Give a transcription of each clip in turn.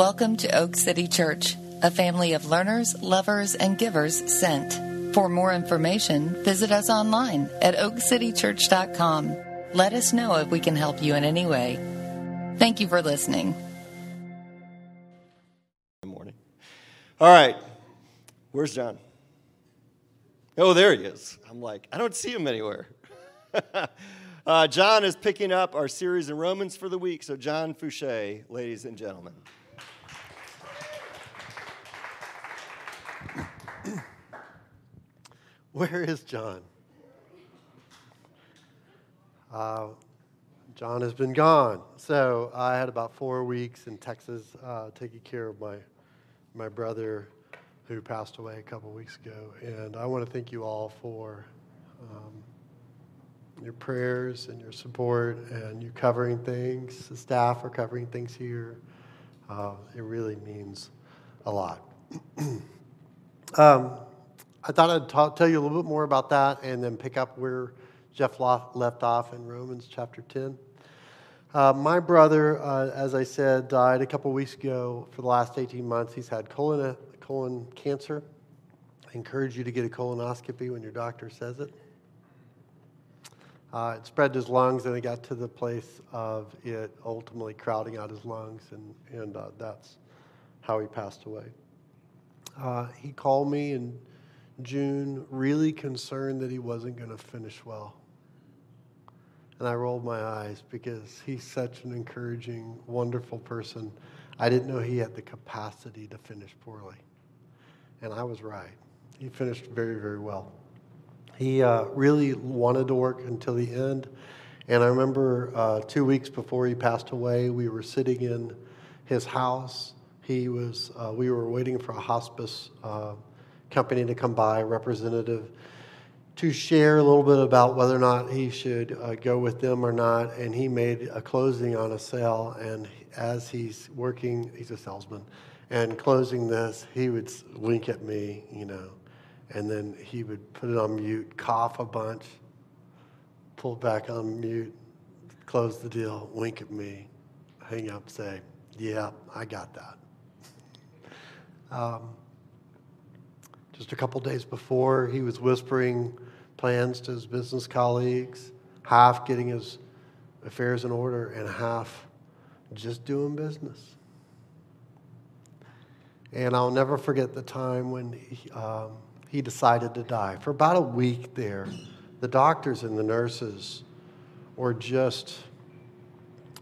Welcome to Oak City Church, a family of learners, lovers, and givers sent. For more information, visit us online at oakcitychurch.com. Let us know if we can help you in any way. Thank you for listening. Good morning. All right. Where's John? Oh, there he is. I'm like, I don't see him anywhere. uh, John is picking up our series in Romans for the week. So, John Fouché, ladies and gentlemen. Where is John? Uh, John has been gone. So I had about four weeks in Texas uh, taking care of my, my brother who passed away a couple weeks ago. And I want to thank you all for um, your prayers and your support and you covering things. The staff are covering things here. Uh, it really means a lot. um, I thought I'd tell you a little bit more about that and then pick up where Jeff left off in Romans chapter 10. Uh, my brother, uh, as I said, died a couple weeks ago. For the last 18 months, he's had colon, colon cancer. I encourage you to get a colonoscopy when your doctor says it. Uh, it spread to his lungs, and it got to the place of it ultimately crowding out his lungs, and, and uh, that's how he passed away. Uh, he called me and June really concerned that he wasn't going to finish well. And I rolled my eyes because he's such an encouraging, wonderful person. I didn't know he had the capacity to finish poorly. And I was right. He finished very, very well. He uh, really wanted to work until the end. And I remember uh, two weeks before he passed away, we were sitting in his house. He was, uh, we were waiting for a hospice uh, company to come by, representative, to share a little bit about whether or not he should uh, go with them or not. And he made a closing on a sale. And as he's working, he's a salesman, and closing this, he would wink at me, you know, and then he would put it on mute, cough a bunch, pull back on mute, close the deal, wink at me, hang up, say, Yeah, I got that. Um, just a couple days before, he was whispering plans to his business colleagues, half getting his affairs in order, and half just doing business. And I'll never forget the time when he, um, he decided to die. For about a week there, the doctors and the nurses were just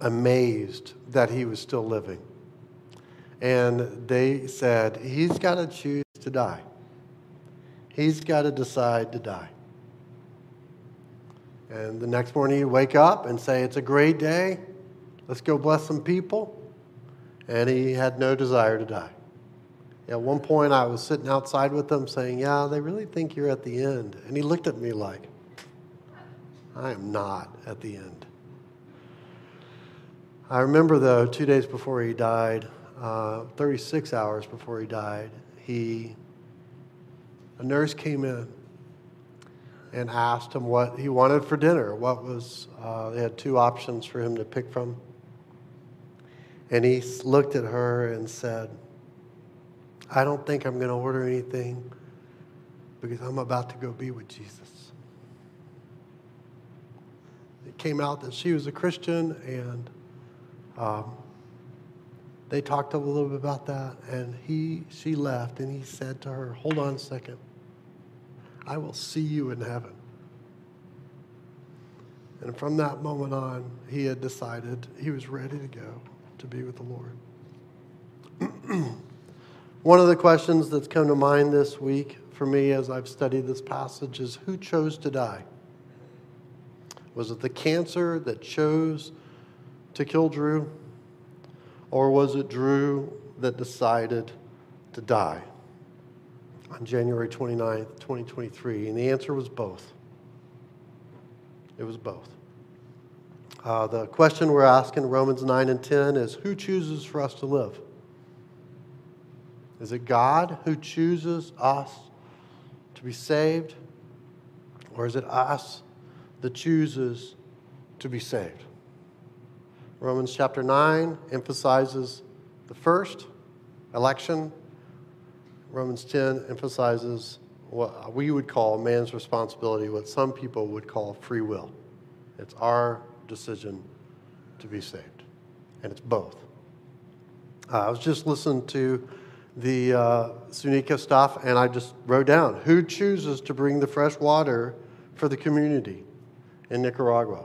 amazed that he was still living. And they said, He's got to choose to die. He's got to decide to die. And the next morning he'd wake up and say, It's a great day. Let's go bless some people. And he had no desire to die. At one point, I was sitting outside with them saying, Yeah, they really think you're at the end. And he looked at me like, I am not at the end. I remember, though, two days before he died, uh, 36 hours before he died, he a nurse came in and asked him what he wanted for dinner. What was, uh, they had two options for him to pick from. And he looked at her and said, I don't think I'm going to order anything because I'm about to go be with Jesus. It came out that she was a Christian and um, they talked a little bit about that and he she left and he said to her hold on a second I will see you in heaven. And from that moment on, he had decided he was ready to go to be with the Lord. One of the questions that's come to mind this week for me as I've studied this passage is who chose to die? Was it the cancer that chose to kill Drew? Or was it Drew that decided to die? On January 29th, 2023? And the answer was both. It was both. Uh, the question we're asking, Romans 9 and 10, is who chooses for us to live? Is it God who chooses us to be saved? Or is it us that chooses to be saved? Romans chapter 9 emphasizes The first, election. Romans 10 emphasizes what we would call man's responsibility, what some people would call free will. It's our decision to be saved, and it's both. Uh, I was just listening to the uh, Sunika stuff, and I just wrote down who chooses to bring the fresh water for the community in Nicaragua.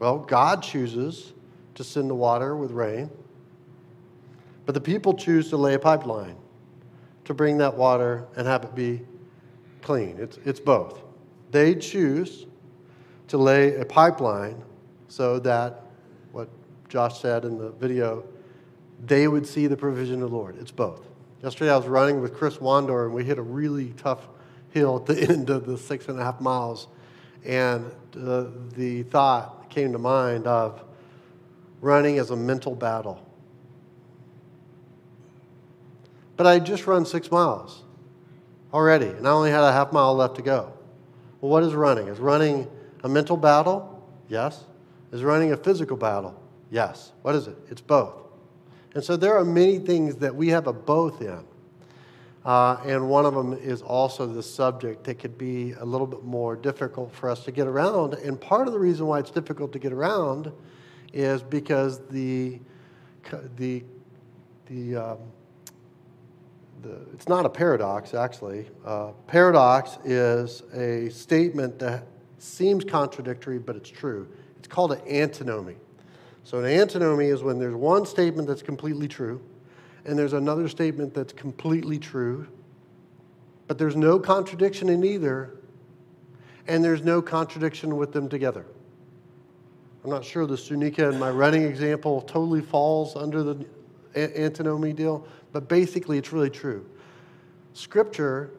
Well, God chooses to send the water with rain, but the people choose to lay a pipeline to bring that water and have it be clean. It's, it's both. They choose to lay a pipeline so that, what Josh said in the video, they would see the provision of the Lord. It's both. Yesterday I was running with Chris Wandor and we hit a really tough hill at the end of the six and a half miles. And uh, the thought came to mind of running as a mental battle. But I just run six miles already, and I only had a half mile left to go. Well, what is running? Is running a mental battle? Yes. Is running a physical battle? Yes. What is it? It's both. And so there are many things that we have a both in. Uh, and one of them is also the subject that could be a little bit more difficult for us to get around. And part of the reason why it's difficult to get around is because the, the, the um, the, it's not a paradox, actually. Uh, paradox is a statement that seems contradictory, but it's true. It's called an antinomy. So, an antinomy is when there's one statement that's completely true, and there's another statement that's completely true, but there's no contradiction in either, and there's no contradiction with them together. I'm not sure the Sunika in my running example totally falls under the antinomy deal, but basically it's really true. Scripture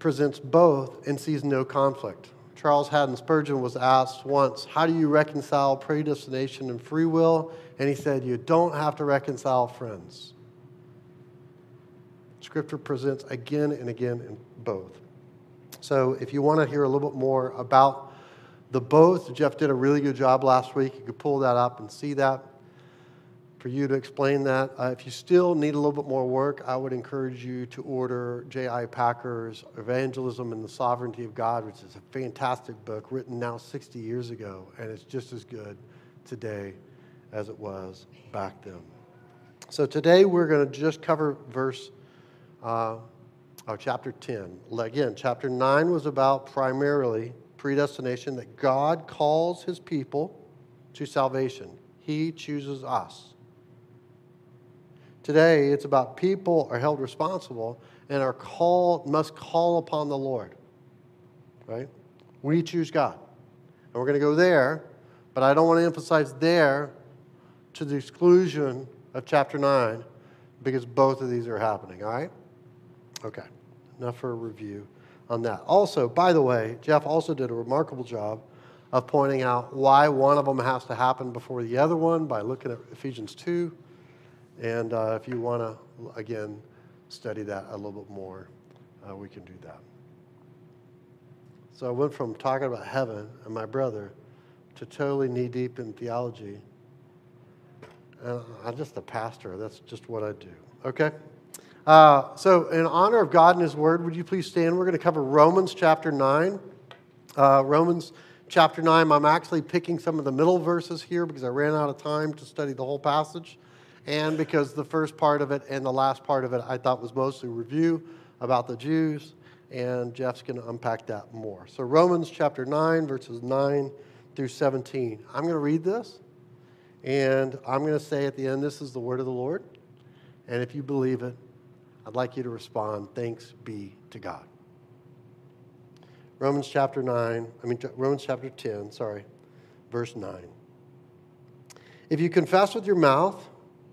presents both and sees no conflict. Charles Haddon Spurgeon was asked once, How do you reconcile predestination and free will? And he said, You don't have to reconcile friends. Scripture presents again and again in both. So if you want to hear a little bit more about the both, Jeff did a really good job last week. You could pull that up and see that for you to explain that. Uh, if you still need a little bit more work, I would encourage you to order J.I. Packer's Evangelism and the Sovereignty of God, which is a fantastic book written now 60 years ago, and it's just as good today as it was back then. So today we're going to just cover verse, uh, oh, chapter 10. Again, chapter 9 was about primarily predestination, that God calls his people to salvation. He chooses us. Today, it's about people are held responsible and are called, must call upon the Lord. Right? We choose God. And we're going to go there, but I don't want to emphasize there to the exclusion of chapter 9 because both of these are happening, all right? Okay, enough for a review on that. Also, by the way, Jeff also did a remarkable job of pointing out why one of them has to happen before the other one by looking at Ephesians 2 and uh, if you want to, again, study that a little bit more, uh, we can do that. So I went from talking about heaven and my brother to totally knee deep in theology. And I'm just a pastor. That's just what I do. Okay? Uh, so, in honor of God and His Word, would you please stand? We're going to cover Romans chapter 9. Uh, Romans chapter 9. I'm actually picking some of the middle verses here because I ran out of time to study the whole passage and because the first part of it and the last part of it I thought was mostly review about the Jews, and Jeff's going to unpack that more. So, Romans chapter 9, verses 9 through 17. I'm going to read this, and I'm going to say at the end, This is the word of the Lord. And if you believe it, I'd like you to respond, Thanks be to God. Romans chapter 9, I mean, Romans chapter 10, sorry, verse 9. If you confess with your mouth,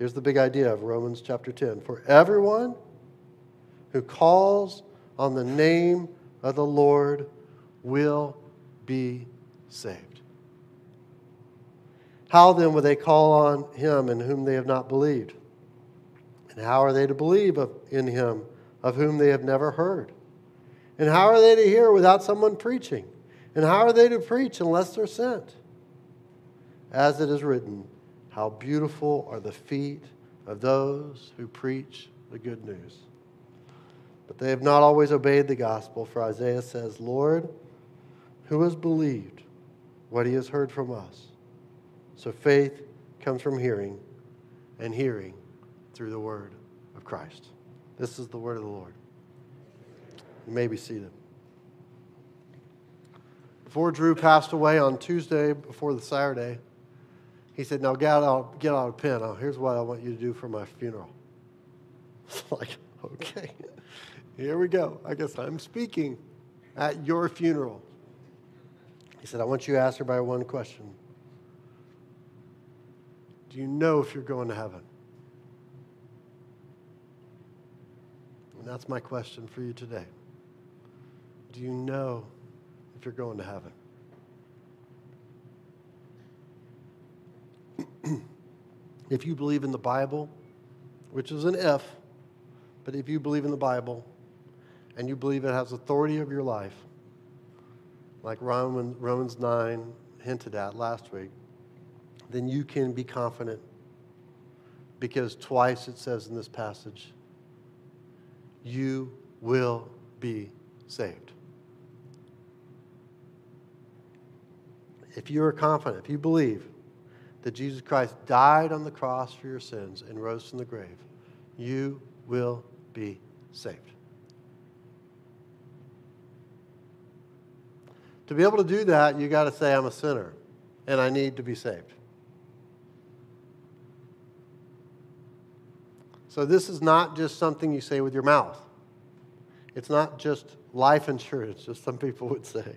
Here's the big idea of Romans chapter 10 For everyone who calls on the name of the Lord will be saved. How then will they call on him in whom they have not believed? And how are they to believe in him of whom they have never heard? And how are they to hear without someone preaching? And how are they to preach unless they're sent? As it is written, How beautiful are the feet of those who preach the good news. But they have not always obeyed the gospel, for Isaiah says, Lord, who has believed what he has heard from us? So faith comes from hearing, and hearing through the word of Christ. This is the word of the Lord. You may be seated. Before Drew passed away on Tuesday, before the Saturday, he said, Now get out, get out a pen. Here's what I want you to do for my funeral. It's like, okay, here we go. I guess I'm speaking at your funeral. He said, I want you to ask her by one question Do you know if you're going to heaven? And that's my question for you today. Do you know if you're going to heaven? If you believe in the Bible, which is an if, but if you believe in the Bible and you believe it has authority of your life, like Roman, Romans 9 hinted at last week, then you can be confident because twice it says in this passage, you will be saved. If you are confident, if you believe that Jesus Christ died on the cross for your sins and rose from the grave, you will be saved. To be able to do that, you got to say, I'm a sinner and I need to be saved. So, this is not just something you say with your mouth. It's not just life insurance, as some people would say,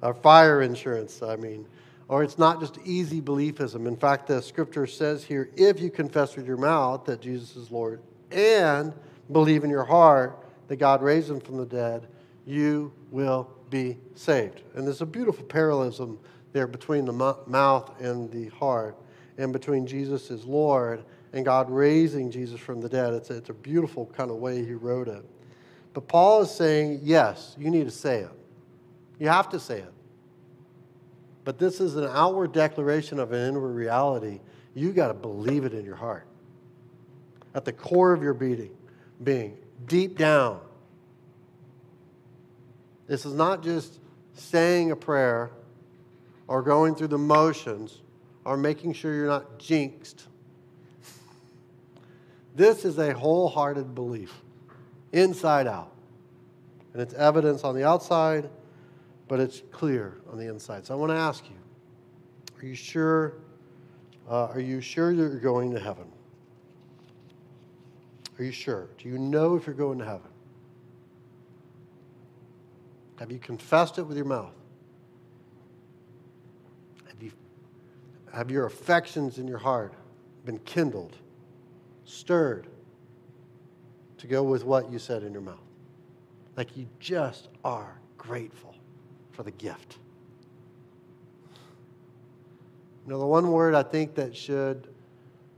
or fire insurance, I mean, or it's not just easy believism. In fact, the scripture says here if you confess with your mouth that Jesus is Lord and believe in your heart that God raised him from the dead, you will be saved. And there's a beautiful parallelism there between the mouth and the heart, and between Jesus is Lord and God raising Jesus from the dead. It's a, it's a beautiful kind of way he wrote it. But Paul is saying, yes, you need to say it. You have to say it. But this is an outward declaration of an inward reality. You got to believe it in your heart. At the core of your being, being, deep down. This is not just saying a prayer or going through the motions or making sure you're not jinxed this is a wholehearted belief, inside out. And it's evidence on the outside, but it's clear on the inside. So I want to ask you are you sure? Uh, are you sure you're going to heaven? Are you sure? Do you know if you're going to heaven? Have you confessed it with your mouth? Have, you, have your affections in your heart been kindled? stirred to go with what you said in your mouth. Like you just are grateful for the gift. You know, the one word I think that should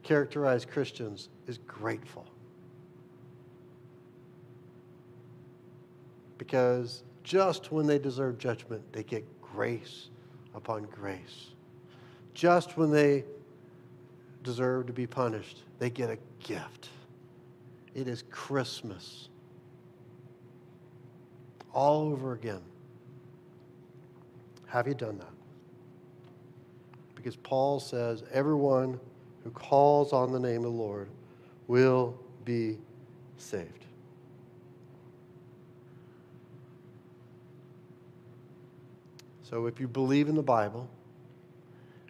characterize Christians is grateful. Because just when they deserve judgment, they get grace upon grace. Just when they deserve to be punished, they get a gift. It is Christmas all over again. Have you done that? Because Paul says everyone who calls on the name of the Lord will be saved. So if you believe in the Bible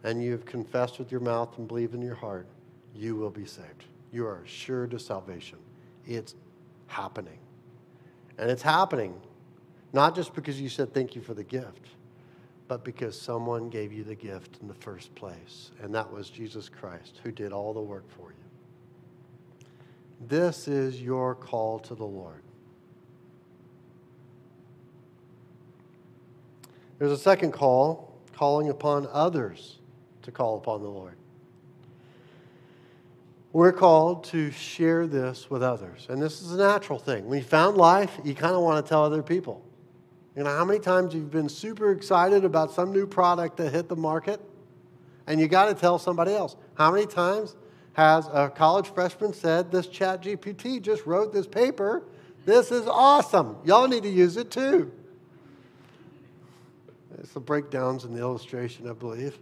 and you have confessed with your mouth and believed in your heart, you will be saved. You are assured of salvation. It's happening. And it's happening not just because you said thank you for the gift, but because someone gave you the gift in the first place. And that was Jesus Christ who did all the work for you. This is your call to the Lord. There's a second call, calling upon others to call upon the Lord. We're called to share this with others. And this is a natural thing. When you found life, you kind of want to tell other people. You know, how many times you've been super excited about some new product that hit the market and you got to tell somebody else? How many times has a college freshman said, This ChatGPT just wrote this paper? This is awesome. Y'all need to use it too. It's the breakdowns in the illustration, I believe.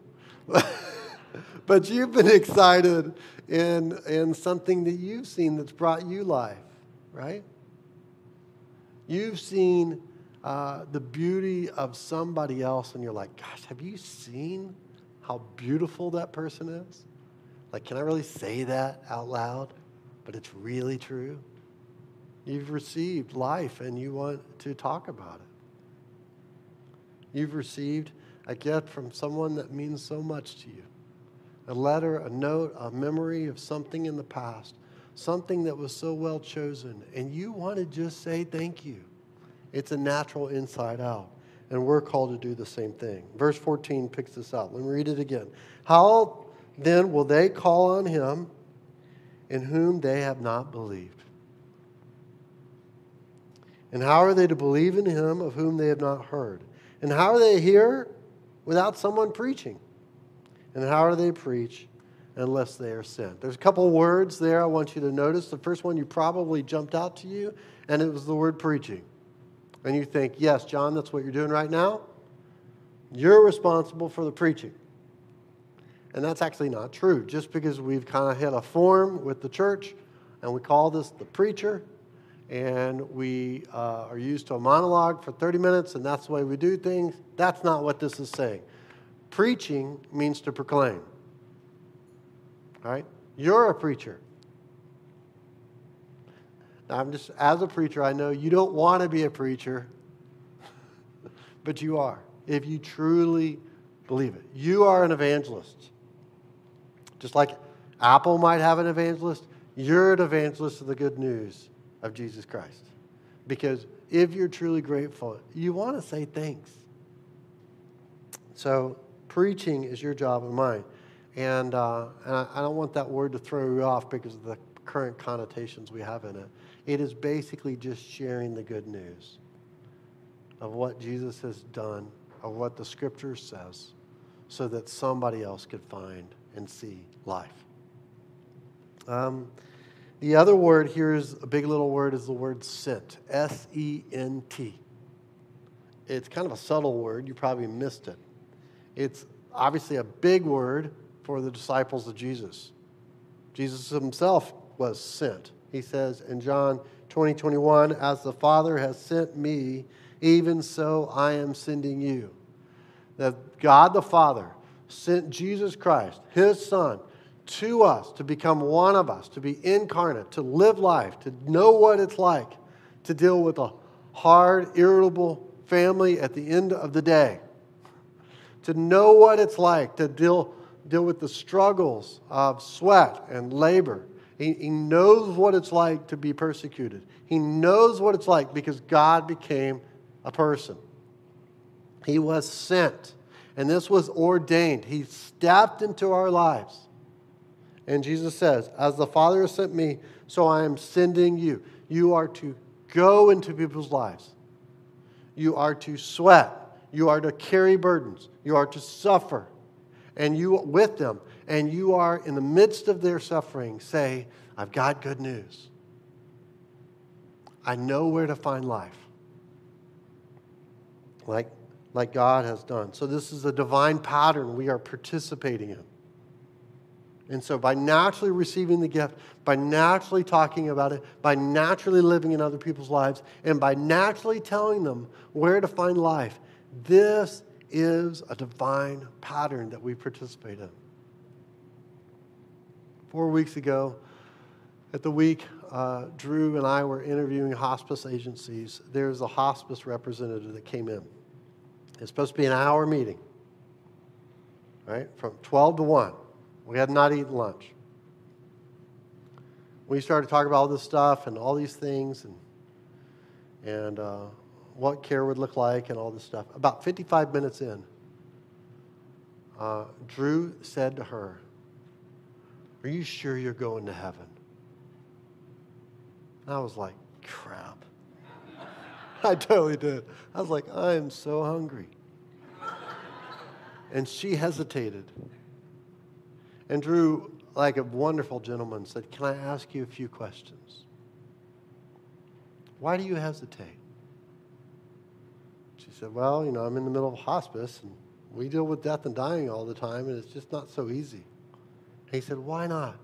but you've been excited in, in something that you've seen that's brought you life, right? You've seen uh, the beauty of somebody else, and you're like, gosh, have you seen how beautiful that person is? Like, can I really say that out loud? But it's really true. You've received life and you want to talk about it. You've received a gift from someone that means so much to you a letter, a note, a memory of something in the past, something that was so well chosen, and you want to just say thank you. It's a natural inside out. And we're called to do the same thing. Verse 14 picks this up. Let me read it again. How then will they call on him in whom they have not believed? And how are they to believe in him of whom they have not heard? And how are they here without someone preaching? And how do they preach unless they are sent? There's a couple words there I want you to notice. The first one you probably jumped out to you, and it was the word preaching. And you think, yes, John, that's what you're doing right now. You're responsible for the preaching. And that's actually not true. Just because we've kind of hit a form with the church and we call this the preacher, and we uh, are used to a monologue for 30 minutes and that's the way we do things, that's not what this is saying. Preaching means to proclaim. All right? You're a preacher. I'm just, as a preacher, I know you don't want to be a preacher, but you are, if you truly believe it. You are an evangelist. Just like Apple might have an evangelist, you're an evangelist of the good news of Jesus Christ. Because if you're truly grateful, you want to say thanks. So, preaching is your job and mine. And, uh, and I, I don't want that word to throw you off because of the current connotations we have in it. It is basically just sharing the good news of what Jesus has done, of what the scripture says, so that somebody else could find and see life. Um, the other word here is a big little word is the word sent, S E N T. It's kind of a subtle word. You probably missed it. It's obviously a big word for the disciples of Jesus. Jesus himself was sent. He says in John 20, 21, As the Father has sent me, even so I am sending you. That God the Father sent Jesus Christ, his Son, to us to become one of us, to be incarnate, to live life, to know what it's like to deal with a hard, irritable family at the end of the day to know what it's like to deal, deal with the struggles of sweat and labor. He, he knows what it's like to be persecuted. He knows what it's like because God became a person. He was sent, and this was ordained. He stepped into our lives. And Jesus says, As the Father has sent me, so I am sending you. You are to go into people's lives. You are to sweat. You are to carry burdens. You are to suffer. And you with them. And you are in the midst of their suffering, say, I've got good news. I know where to find life. Like, like God has done. So, this is a divine pattern we are participating in. And so, by naturally receiving the gift, by naturally talking about it, by naturally living in other people's lives, and by naturally telling them where to find life, this is a divine pattern that we participate in. Four weeks ago, at the week, uh, Drew and I were interviewing hospice agencies. There's a hospice representative that came in. It's supposed to be an hour meeting, right? From 12 to 1. We had not eaten lunch. we started talking about all this stuff and all these things and, and uh, what care would look like and all this stuff. About 55 minutes in, uh, Drew said to her, Are you sure you're going to heaven? And I was like, Crap. I totally did. I was like, I am so hungry. and she hesitated. And Drew, like a wonderful gentleman, said, Can I ask you a few questions? Why do you hesitate? She said, Well, you know, I'm in the middle of hospice and we deal with death and dying all the time, and it's just not so easy. And he said, Why not?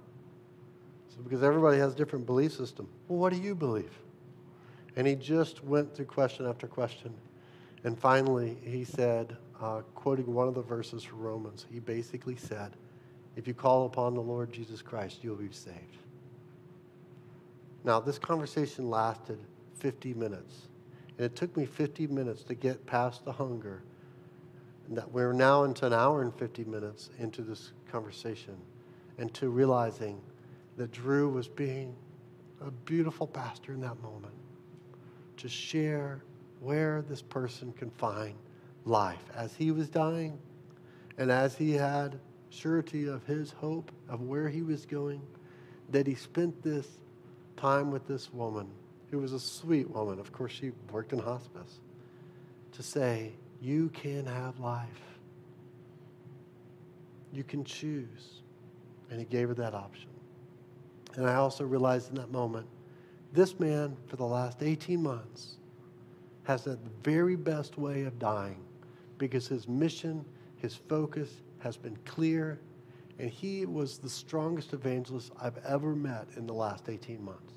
So because everybody has different belief system. Well, what do you believe? And he just went through question after question. And finally, he said, uh, quoting one of the verses from Romans, he basically said, If you call upon the Lord Jesus Christ, you'll be saved. Now, this conversation lasted 50 minutes. And it took me 50 minutes to get past the hunger. And that we're now into an hour and 50 minutes into this conversation and to realizing that Drew was being a beautiful pastor in that moment to share where this person can find life as he was dying and as he had surety of his hope of where he was going, that he spent this time with this woman who was a sweet woman. Of course, she worked in hospice. To say, you can have life. You can choose. And he gave her that option. And I also realized in that moment, this man, for the last 18 months, has the very best way of dying because his mission, his focus has been clear, and he was the strongest evangelist I've ever met in the last 18 months.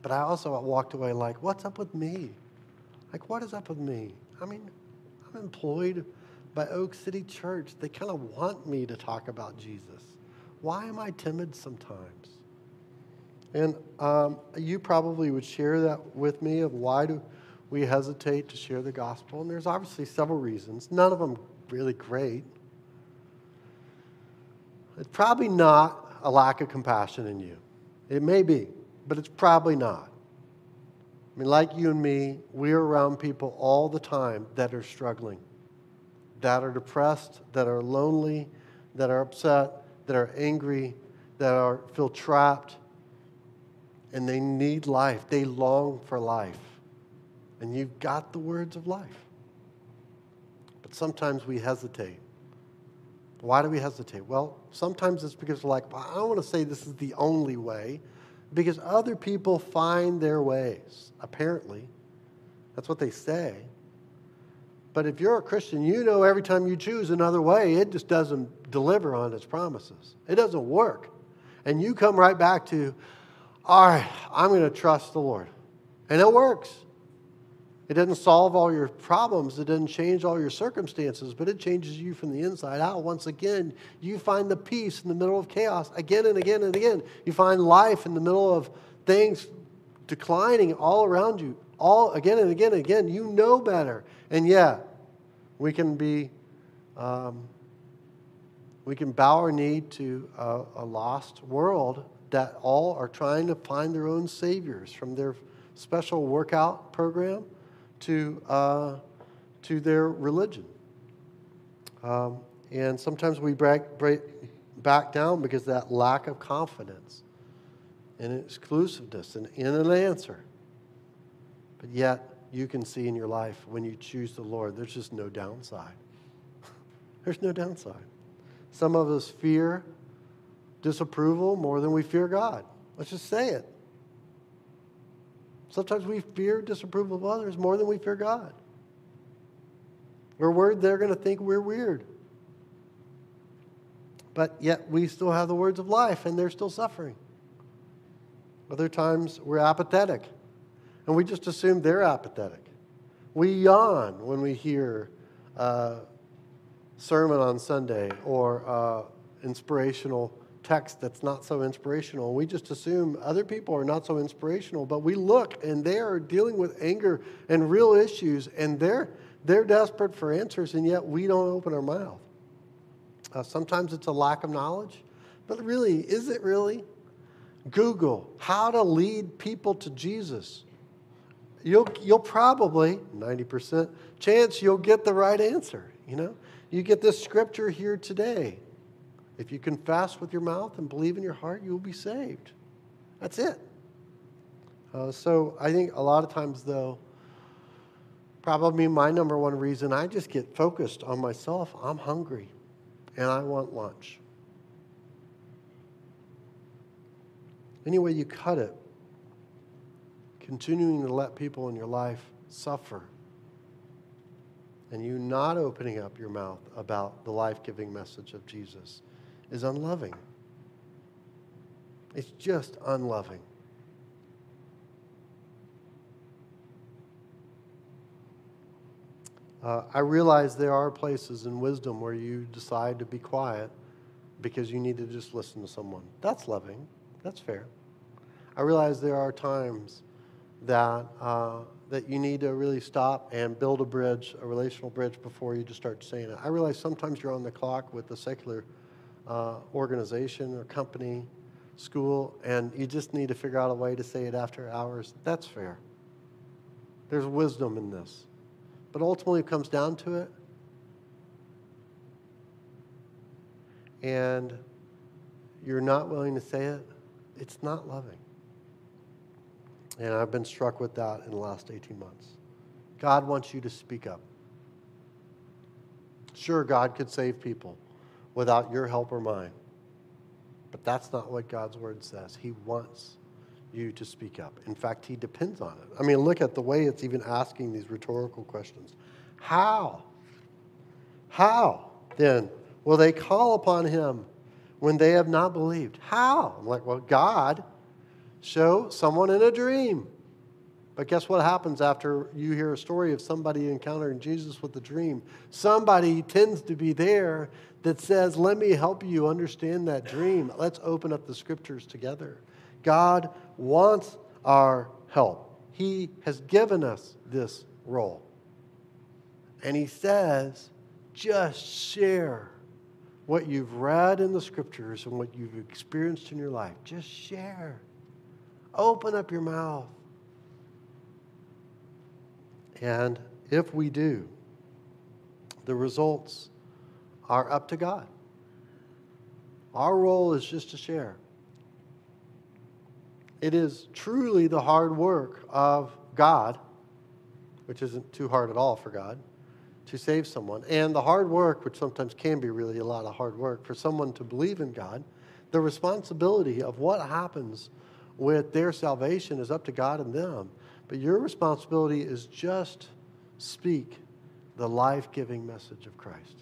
But I also walked away like, what's up with me? Like, what is up with me? I mean, I'm employed by Oak City Church. They kind of want me to talk about Jesus. Why am I timid sometimes? And um, you probably would share that with me of why do we hesitate to share the gospel. And there's obviously several reasons, none of them really great. It's probably not a lack of compassion in you. It may be but it's probably not. I mean, like you and me, we're around people all the time that are struggling, that are depressed, that are lonely, that are upset, that are angry, that are feel trapped, and they need life. They long for life. And you've got the words of life. But sometimes we hesitate. Why do we hesitate? Well, sometimes it's because we're like, well, I don't want to say this is the only way because other people find their ways, apparently. That's what they say. But if you're a Christian, you know every time you choose another way, it just doesn't deliver on its promises. It doesn't work. And you come right back to, all right, I'm going to trust the Lord. And it works. It doesn't solve all your problems, it doesn't change all your circumstances, but it changes you from the inside out. Once again, you find the peace in the middle of chaos again and again and again. You find life in the middle of things declining all around you, all again and again and again. You know better. And yet, we can be, um, we can bow our knee to a, a lost world that all are trying to find their own saviors from their special workout program to, uh, to their religion. Um, and sometimes we break, break back down because that lack of confidence and exclusiveness and in an answer. But yet, you can see in your life when you choose the Lord, there's just no downside. there's no downside. Some of us fear disapproval more than we fear God. Let's just say it. Sometimes we fear disapproval of others more than we fear God. We're worried they're going to think we're weird. But yet we still have the words of life and they're still suffering. Other times we're apathetic and we just assume they're apathetic. We yawn when we hear a sermon on Sunday or inspirational text that's not so inspirational. We just assume other people are not so inspirational, but we look and they are dealing with anger and real issues, and they're, they're desperate for answers, and yet we don't open our mouth. Uh, sometimes it's a lack of knowledge, but really, is it really? Google how to lead people to Jesus. You'll, you'll probably, 90% chance, you'll get the right answer. You know, you get this scripture here today. If you confess with your mouth and believe in your heart, you will be saved. That's it. Uh, so I think a lot of times, though, probably my number one reason I just get focused on myself. I'm hungry and I want lunch. Any way you cut it, continuing to let people in your life suffer and you not opening up your mouth about the life giving message of Jesus is unloving. It's just unloving. Uh, I realize there are places in wisdom where you decide to be quiet because you need to just listen to someone. That's loving. That's fair. I realize there are times that, uh, that you need to really stop and build a bridge, a relational bridge, before you just start saying it. I realize sometimes you're on the clock with a secular uh, organization or company, school, and you just need to figure out a way to say it after hours. That's fair. There's wisdom in this. But ultimately, it comes down to it. And you're not willing to say it, it's not loving. And I've been struck with that in the last 18 months. God wants you to speak up. Sure, God could save people without your help or mine. But that's not what God's word says. He wants you to speak up. In fact, he depends on it. I mean, look at the way it's even asking these rhetorical questions. How? How then will they call upon him when they have not believed? How? I'm like, well, God show someone in a dream. But guess what happens after you hear a story of somebody encountering Jesus with a dream? Somebody tends to be there that says, Let me help you understand that dream. Let's open up the scriptures together. God wants our help. He has given us this role. And He says, just share what you've read in the scriptures and what you've experienced in your life. Just share. Open up your mouth. And if we do, the results are up to God. Our role is just to share. It is truly the hard work of God, which isn't too hard at all for God, to save someone. And the hard work, which sometimes can be really a lot of hard work, for someone to believe in God, the responsibility of what happens with their salvation is up to God and them. But your responsibility is just speak the life giving message of Christ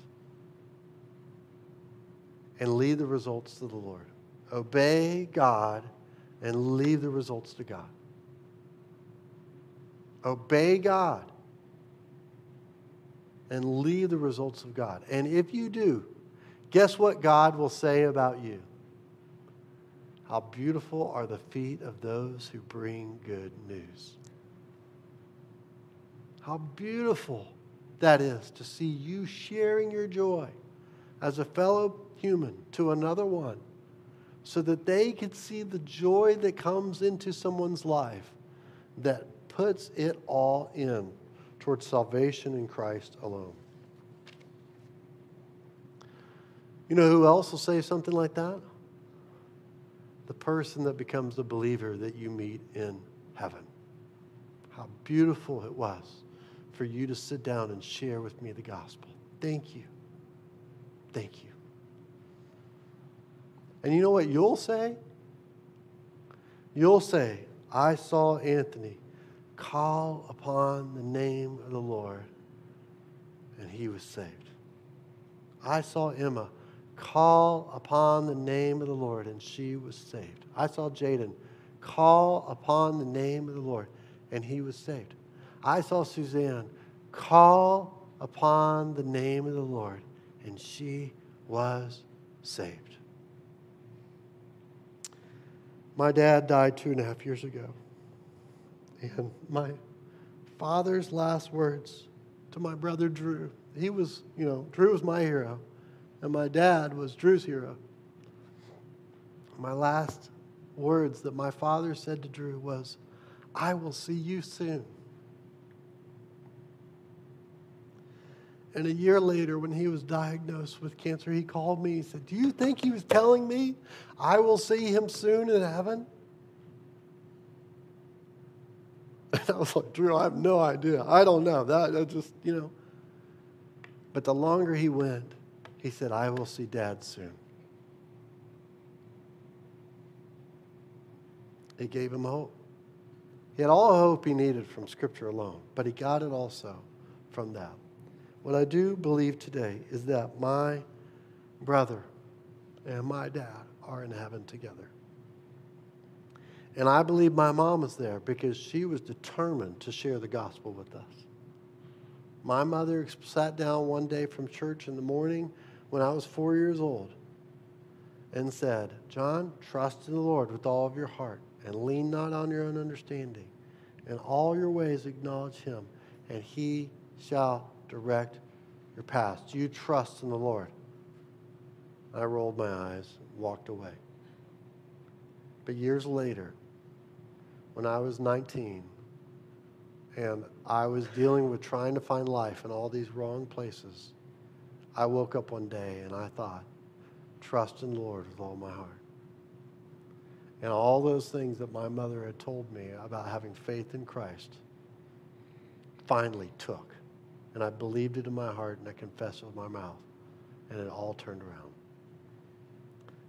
and leave the results to the Lord. Obey God and leave the results to God. Obey God and leave the results of God. And if you do, guess what God will say about you? How beautiful are the feet of those who bring good news. How beautiful that is to see you sharing your joy as a fellow human to another one so that they could see the joy that comes into someone's life that puts it all in towards salvation in Christ alone. You know who else will say something like that? The person that becomes the believer that you meet in heaven. How beautiful it was for you to sit down and share with me the gospel. Thank you. Thank you. And you know what you'll say? You'll say, I saw Anthony call upon the name of the Lord, and he was saved. I saw Emma call upon the name of the Lord, and she was saved. I saw Jaden call upon the name of the Lord, and he was saved. I saw Suzanne call upon the name of the Lord, and she was saved. My dad died two and a half years ago. And my father's last words to my brother Drew, he was, you know, Drew was my hero, and my dad was Drew's hero. My last words that my father said to Drew was, I will see you soon. And a year later, when he was diagnosed with cancer, he called me. He said, Do you think he was telling me I will see him soon in heaven? And I was like, Drew, I have no idea. I don't know. That, that just, you know. But the longer he went, he said, I will see dad soon. It gave him hope. He had all the hope he needed from Scripture alone, but he got it also from that. What I do believe today is that my brother and my dad are in heaven together. And I believe my mom is there because she was determined to share the gospel with us. My mother sat down one day from church in the morning when I was four years old and said, John, trust in the Lord with all of your heart and lean not on your own understanding. In all your ways acknowledge him, and he shall direct your paths. You trust in the Lord? I rolled my eyes, walked away. But years later, when I was 19, and I was dealing with trying to find life in all these wrong places, I woke up one day and I thought, trust in the Lord with all my heart. And all those things that my mother had told me about having faith in Christ finally took. And I believed it in my heart and I confessed it with my mouth. And it all turned around.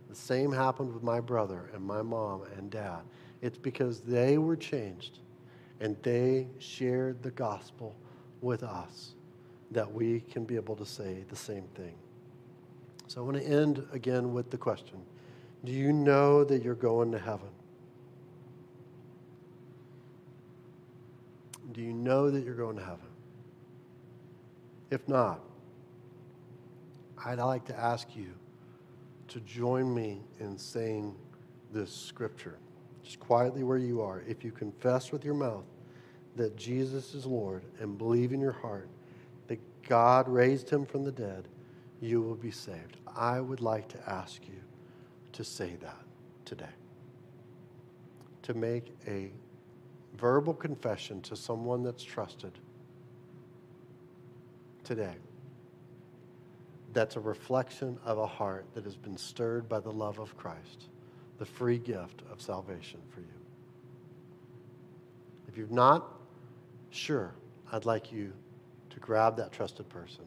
The same happened with my brother and my mom and dad. It's because they were changed and they shared the gospel with us that we can be able to say the same thing. So I want to end again with the question Do you know that you're going to heaven? Do you know that you're going to heaven? If not, I'd like to ask you to join me in saying this scripture. Just quietly where you are. If you confess with your mouth that Jesus is Lord and believe in your heart that God raised him from the dead, you will be saved. I would like to ask you to say that today. To make a verbal confession to someone that's trusted today that's a reflection of a heart that has been stirred by the love of Christ, the free gift of salvation for you. If you're not sure, I'd like you to grab that trusted person,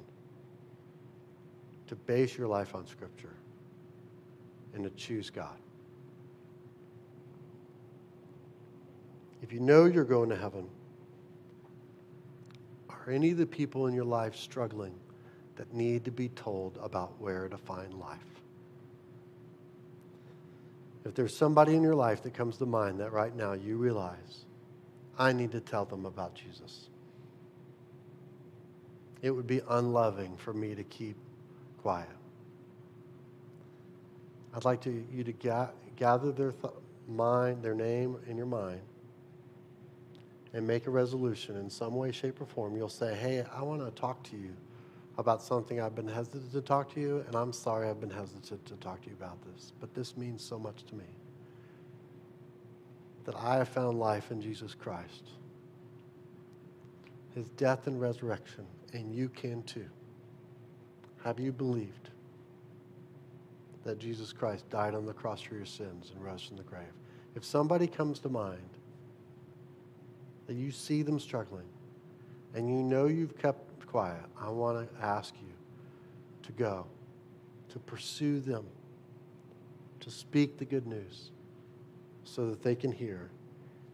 to base your life on Scripture, and to choose God. If you know you're going to heaven, are any of the people in your life struggling that need to be told about where to find life? If there's somebody in your life that comes to mind that right now you realize, I need to tell them about Jesus. It would be unloving for me to keep quiet. I'd like to, you to ga- gather their th- mind, their name in your mind, and make a resolution in some way, shape, or form. You'll say, Hey, I want to talk to you about something I've been hesitant to talk to you, and I'm sorry I've been hesitant to talk to you about this, but this means so much to me. That I have found life in Jesus Christ, his death and resurrection, and you can too. Have you believed that Jesus Christ died on the cross for your sins and rose from the grave? If somebody comes to mind, that you see them struggling and you know you've kept quiet, I want to ask you to go, to pursue them, to speak the good news so that they can hear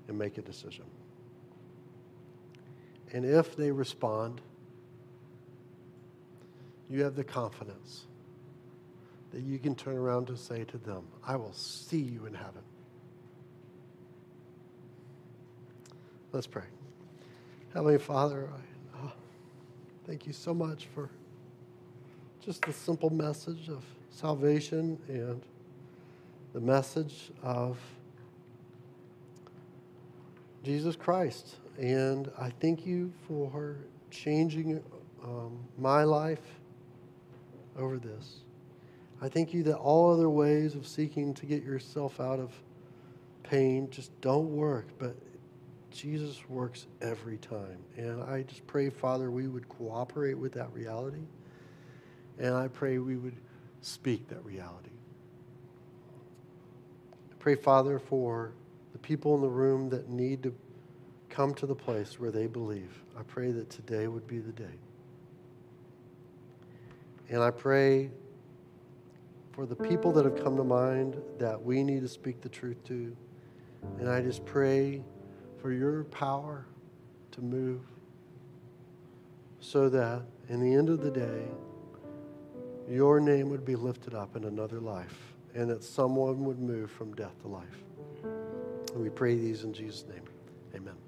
and make a decision. And if they respond, you have the confidence that you can turn around to say to them, I will see you in heaven. Let's pray. Heavenly Father, I uh, thank you so much for just the simple message of salvation and the message of Jesus Christ. And I thank you for changing um, my life over this. I thank you that all other ways of seeking to get yourself out of pain just don't work, but Jesus works every time. And I just pray, Father, we would cooperate with that reality. And I pray we would speak that reality. I pray, Father, for the people in the room that need to come to the place where they believe. I pray that today would be the day. And I pray for the people that have come to mind that we need to speak the truth to. And I just pray for your power to move so that in the end of the day, your name would be lifted up in another life and that someone would move from death to life. And we pray these in Jesus' name. Amen.